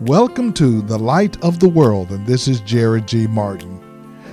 Welcome to the Light of the World, and this is Jerry G. Martin.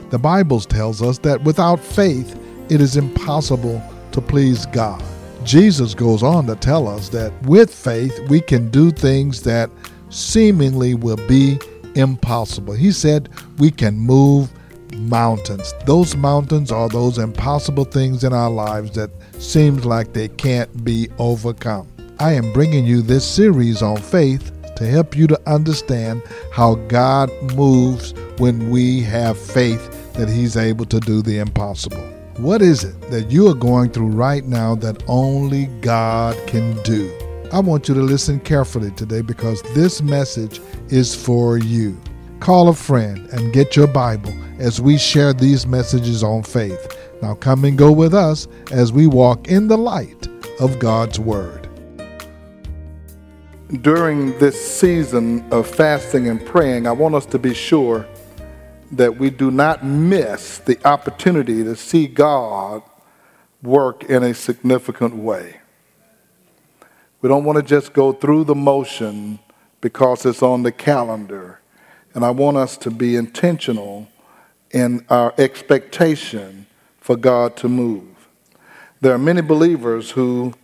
The Bible tells us that without faith, it is impossible to please God. Jesus goes on to tell us that with faith, we can do things that seemingly will be impossible. He said we can move mountains. Those mountains are those impossible things in our lives that seems like they can't be overcome. I am bringing you this series on faith to help you to understand how God moves when we have faith that He's able to do the impossible. What is it that you are going through right now that only God can do? I want you to listen carefully today because this message is for you. Call a friend and get your Bible as we share these messages on faith. Now come and go with us as we walk in the light of God's Word during this season of fasting and praying, I want us to be sure that we do not miss the opportunity to see God work in a significant way. We don't want to just go through the motion because it's on the calendar. And I want us to be intentional in our expectation for God to move. There are many believers who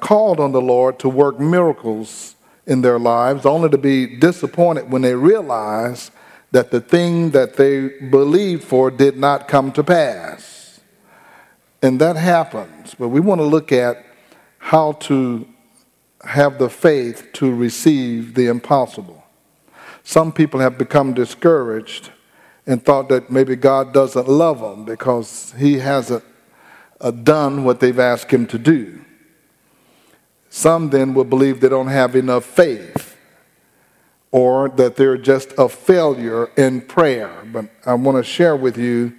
called on the Lord to work miracles in their lives, only to be disappointed when they realize that the thing that they believed for did not come to pass. And that happens. But we want to look at how to have the faith to receive the impossible. Some people have become discouraged and thought that maybe God doesn't love them because He hasn't uh, done what they've asked Him to do. Some then will believe they don't have enough faith or that they're just a failure in prayer. But I want to share with you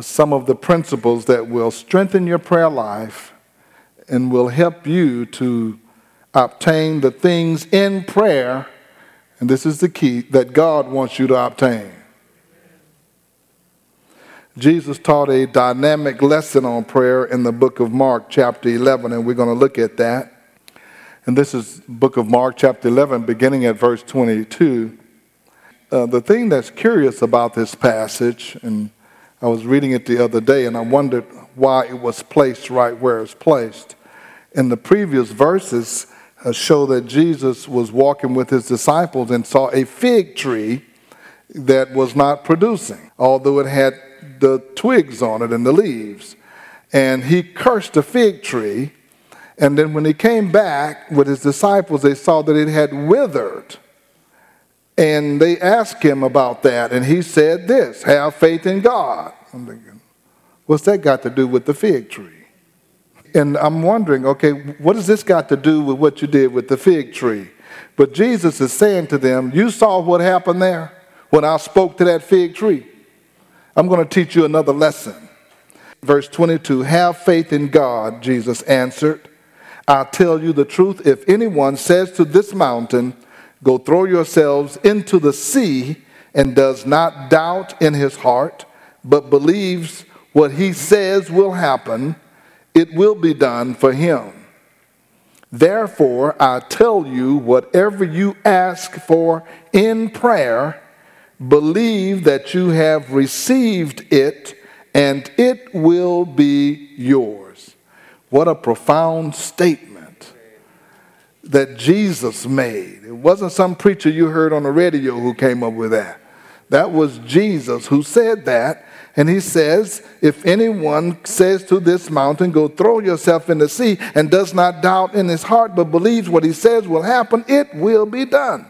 some of the principles that will strengthen your prayer life and will help you to obtain the things in prayer, and this is the key, that God wants you to obtain. Jesus taught a dynamic lesson on prayer in the book of Mark, chapter 11, and we're going to look at that. And this is book of Mark, chapter 11, beginning at verse 22. Uh, the thing that's curious about this passage, and I was reading it the other day, and I wondered why it was placed right where it's placed. In the previous verses, uh, show that Jesus was walking with his disciples and saw a fig tree that was not producing, although it had the twigs on it and the leaves. And he cursed the fig tree and then when he came back with his disciples, they saw that it had withered. And they asked him about that, and he said this Have faith in God. I'm thinking, what's that got to do with the fig tree? And I'm wondering, okay, what has this got to do with what you did with the fig tree? But Jesus is saying to them, You saw what happened there when I spoke to that fig tree. I'm going to teach you another lesson. Verse 22 Have faith in God, Jesus answered. I tell you the truth, if anyone says to this mountain, Go throw yourselves into the sea, and does not doubt in his heart, but believes what he says will happen, it will be done for him. Therefore, I tell you, whatever you ask for in prayer, believe that you have received it, and it will be yours. What a profound statement that Jesus made. It wasn't some preacher you heard on the radio who came up with that. That was Jesus who said that. And he says, If anyone says to this mountain, Go throw yourself in the sea, and does not doubt in his heart, but believes what he says will happen, it will be done.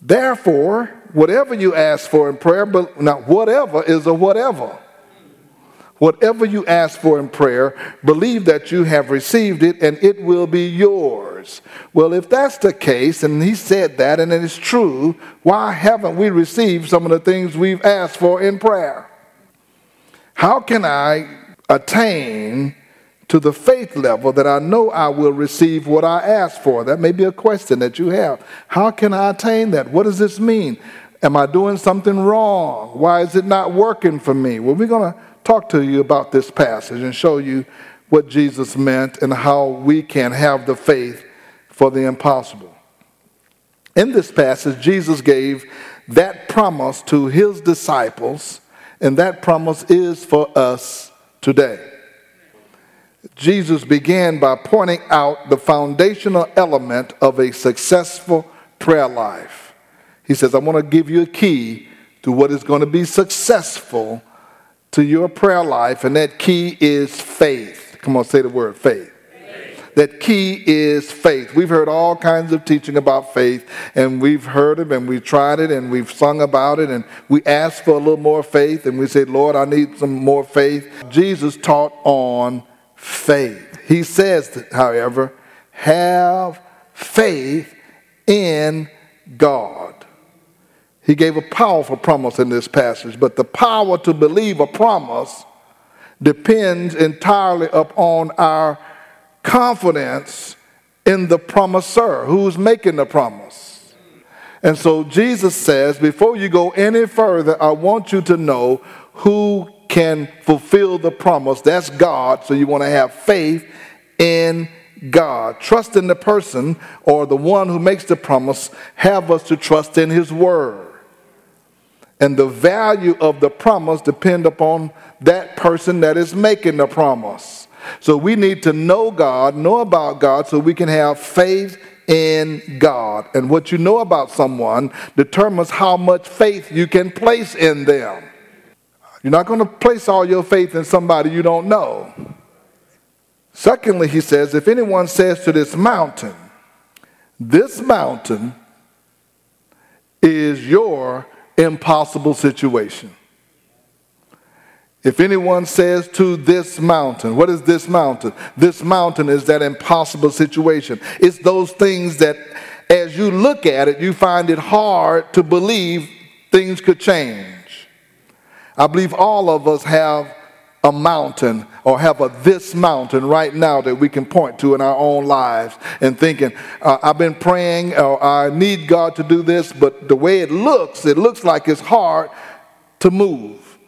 Therefore, whatever you ask for in prayer, but not whatever is a whatever. Whatever you ask for in prayer, believe that you have received it and it will be yours. Well, if that's the case, and he said that and it is true, why haven't we received some of the things we've asked for in prayer? How can I attain to the faith level that I know I will receive what I ask for? That may be a question that you have. How can I attain that? What does this mean? Am I doing something wrong? Why is it not working for me? Well, we're going to talk to you about this passage and show you what Jesus meant and how we can have the faith for the impossible. In this passage, Jesus gave that promise to his disciples, and that promise is for us today. Jesus began by pointing out the foundational element of a successful prayer life. He says, I want to give you a key to what is going to be successful to your prayer life, and that key is faith. Come on, say the word faith. That key is faith. We've heard all kinds of teaching about faith, and we've heard it, and we've tried it, and we've sung about it, and we asked for a little more faith, and we said, Lord, I need some more faith. Jesus taught on faith. He says, however, have faith in God. He gave a powerful promise in this passage, but the power to believe a promise depends entirely upon our confidence in the promiser who's making the promise. And so Jesus says, before you go any further, I want you to know who can fulfill the promise. That's God. So you want to have faith in God. Trust in the person or the one who makes the promise. Have us to trust in his word and the value of the promise depend upon that person that is making the promise. So we need to know God, know about God, so we can have faith in God. And what you know about someone determines how much faith you can place in them. You're not going to place all your faith in somebody you don't know. Secondly, he says, if anyone says to this mountain, this mountain is your impossible situation. If anyone says to this mountain, what is this mountain? This mountain is that impossible situation. It's those things that, as you look at it, you find it hard to believe things could change. I believe all of us have a mountain or have a this mountain right now that we can point to in our own lives and thinking, uh, I've been praying or I need God to do this, but the way it looks, it looks like it's hard to move.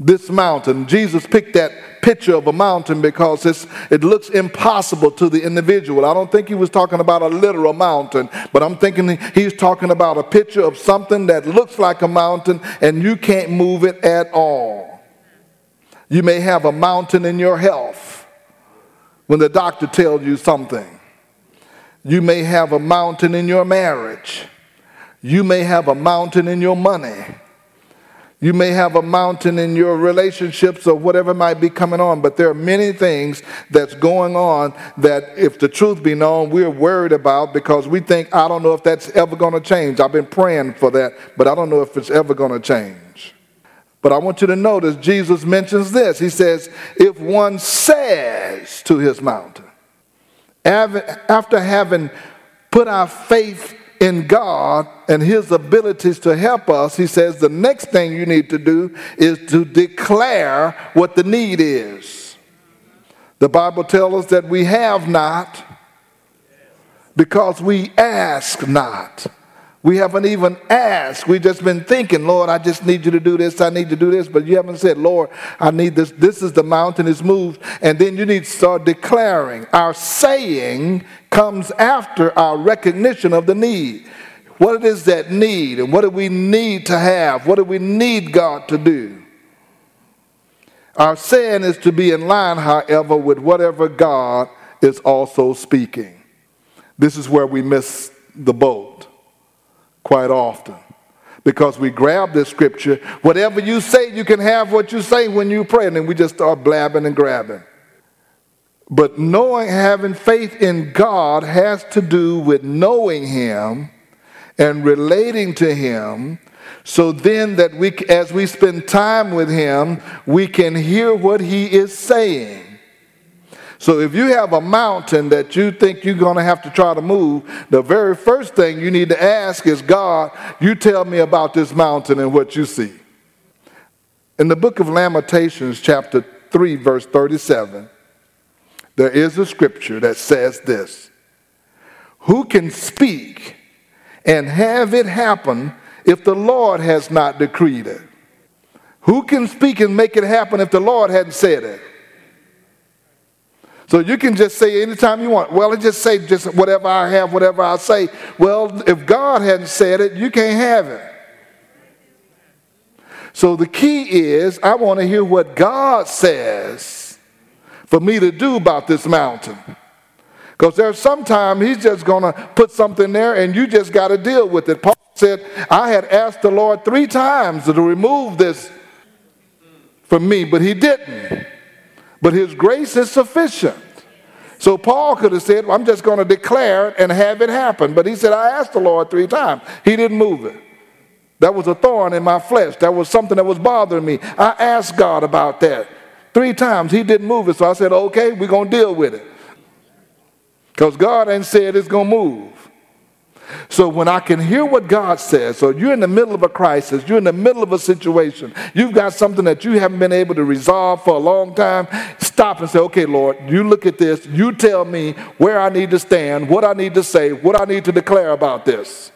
This mountain, Jesus picked that picture of a mountain because it looks impossible to the individual. I don't think he was talking about a literal mountain, but I'm thinking he's talking about a picture of something that looks like a mountain and you can't move it at all. You may have a mountain in your health when the doctor tells you something. You may have a mountain in your marriage. You may have a mountain in your money. You may have a mountain in your relationships or whatever might be coming on, but there are many things that's going on that, if the truth be known, we're worried about because we think, I don't know if that's ever going to change. I've been praying for that, but I don't know if it's ever going to change. But I want you to notice Jesus mentions this. He says, if one says to his mountain, after having put our faith in God and his abilities to help us, he says the next thing you need to do is to declare what the need is. The Bible tells us that we have not because we ask not. We haven't even asked. We've just been thinking, Lord, I just need you to do this. I need to do this. But you haven't said, Lord, I need this. This is the mountain is moved. And then you need to start declaring. Our saying comes after our recognition of the need. What is that need and what do we need to have? What do we need God to do? Our saying is to be in line, however, with whatever God is also speaking. This is where we miss the boat quite often because we grab this scripture. Whatever you say, you can have what you say when you pray. And then we just start blabbing and grabbing. But knowing, having faith in God has to do with knowing Him and relating to Him. So then, that we, as we spend time with Him, we can hear what He is saying. So if you have a mountain that you think you're going to have to try to move, the very first thing you need to ask is God, you tell me about this mountain and what you see. In the book of Lamentations, chapter 3, verse 37, there is a scripture that says this Who can speak and have it happen if the Lord has not decreed it? Who can speak and make it happen if the Lord hadn't said it? So you can just say anytime you want. Well, just say just whatever I have, whatever I say. Well, if God hadn't said it, you can't have it. So the key is I want to hear what God says for me to do about this mountain. Because there's sometimes he's just going to put something there and you just got to deal with it. Paul said, I had asked the Lord three times to remove this from me, but he didn't. But his grace is sufficient. So Paul could have said, well, I'm just going to declare it and have it happen. But he said, I asked the Lord three times. He didn't move it. That was a thorn in my flesh. That was something that was bothering me. I asked God about that three times. He didn't move it. So I said, okay, we're going to deal with it. Because God ain't said it's going to move. So when I can hear what God says, so you're in the middle of a crisis, you're in the middle of a situation, you've got something that you haven't been able to resolve for a long time, stop and say, okay, Lord, you look at this, you tell me where I need to stand, what I need to say, what I need to declare about this.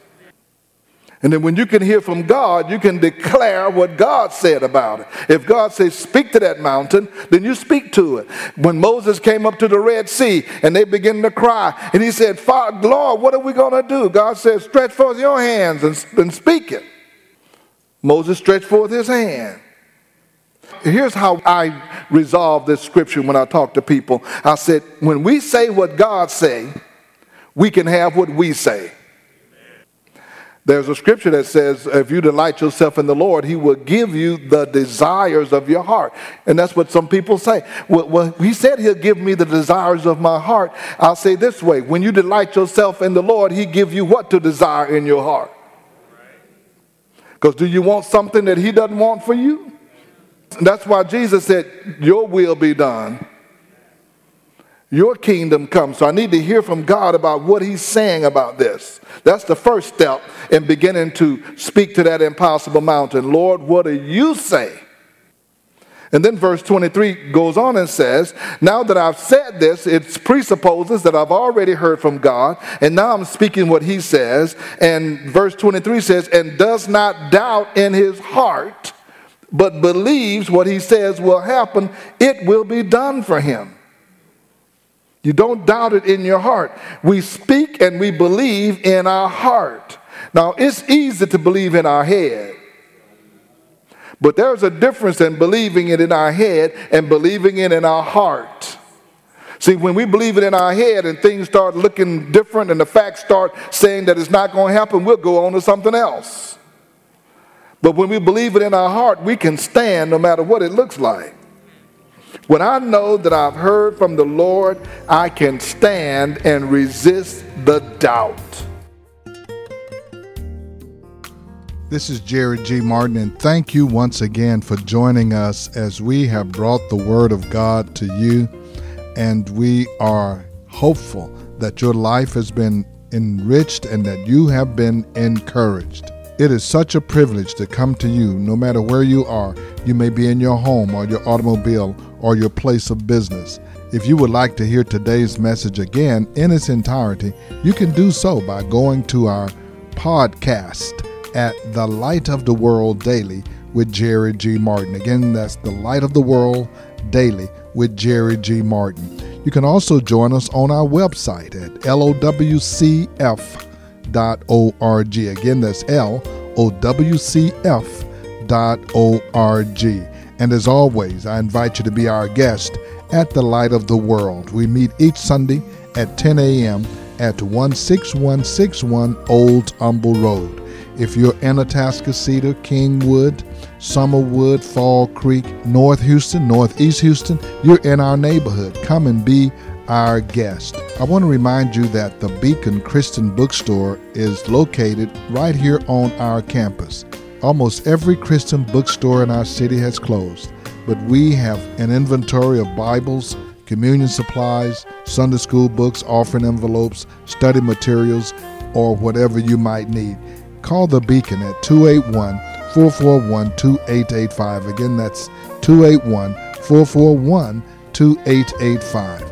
And then when you can hear from God, you can declare what God said about it. If God says, speak to that mountain, then you speak to it. When Moses came up to the Red Sea and they began to cry, and he said, Lord, what are we going to do? God said, stretch forth your hands and, and speak it. Moses stretched forth his hand. Here's how I resolve this scripture when I talk to people. I said, when we say what God say, we can have what we say. There's a scripture that says, if you delight yourself in the Lord, He will give you the desires of your heart. And that's what some people say. Well, well, He said He'll give me the desires of my heart. I'll say this way when you delight yourself in the Lord, He give you what to desire in your heart. Because do you want something that He doesn't want for you? That's why Jesus said, Your will be done your kingdom come. So I need to hear from God about what He's saying about this. That's the first step in beginning to speak to that impossible mountain. Lord, what do you say? And then verse 23 goes on and says, Now that I've said this, it presupposes that I've already heard from God, and now I'm speaking what He says. And verse 23 says, And does not doubt in his heart, but believes what He says will happen, it will be done for him. You don't doubt it in your heart. We speak and we believe in our heart. Now, it's easy to believe in our head. But there's a difference in believing it in our head and believing it in our heart. See, when we believe it in our head and things start looking different and the facts start saying that it's not going to happen, we'll go on to something else. But when we believe it in our heart, we can stand no matter what it looks like. When I know that I've heard from the Lord, I can stand and resist the doubt. This is Jerry G. Martin, and thank you once again for joining us as we have brought the Word of God to you. And we are hopeful that your life has been enriched and that you have been encouraged. It is such a privilege to come to you no matter where you are. You may be in your home or your automobile or your place of business. If you would like to hear today's message again in its entirety, you can do so by going to our podcast at The Light of the World Daily with Jerry G. Martin. Again, that's The Light of the World Daily with Jerry G. Martin. You can also join us on our website at lowcf.org. Again, that's L O W C F dot O-R-G. And as always, I invite you to be our guest at the Light of the World. We meet each Sunday at 10 a.m. at 16161 Old Humble Road. If you're in Atascocita, Kingwood, Summerwood, Fall Creek, North Houston, Northeast Houston, you're in our neighborhood. Come and be our guest. I want to remind you that the Beacon Christian Bookstore is located right here on our campus. Almost every Christian bookstore in our city has closed, but we have an inventory of Bibles, communion supplies, Sunday school books, offering envelopes, study materials, or whatever you might need. Call the Beacon at 281 441 2885. Again, that's 281 441 2885.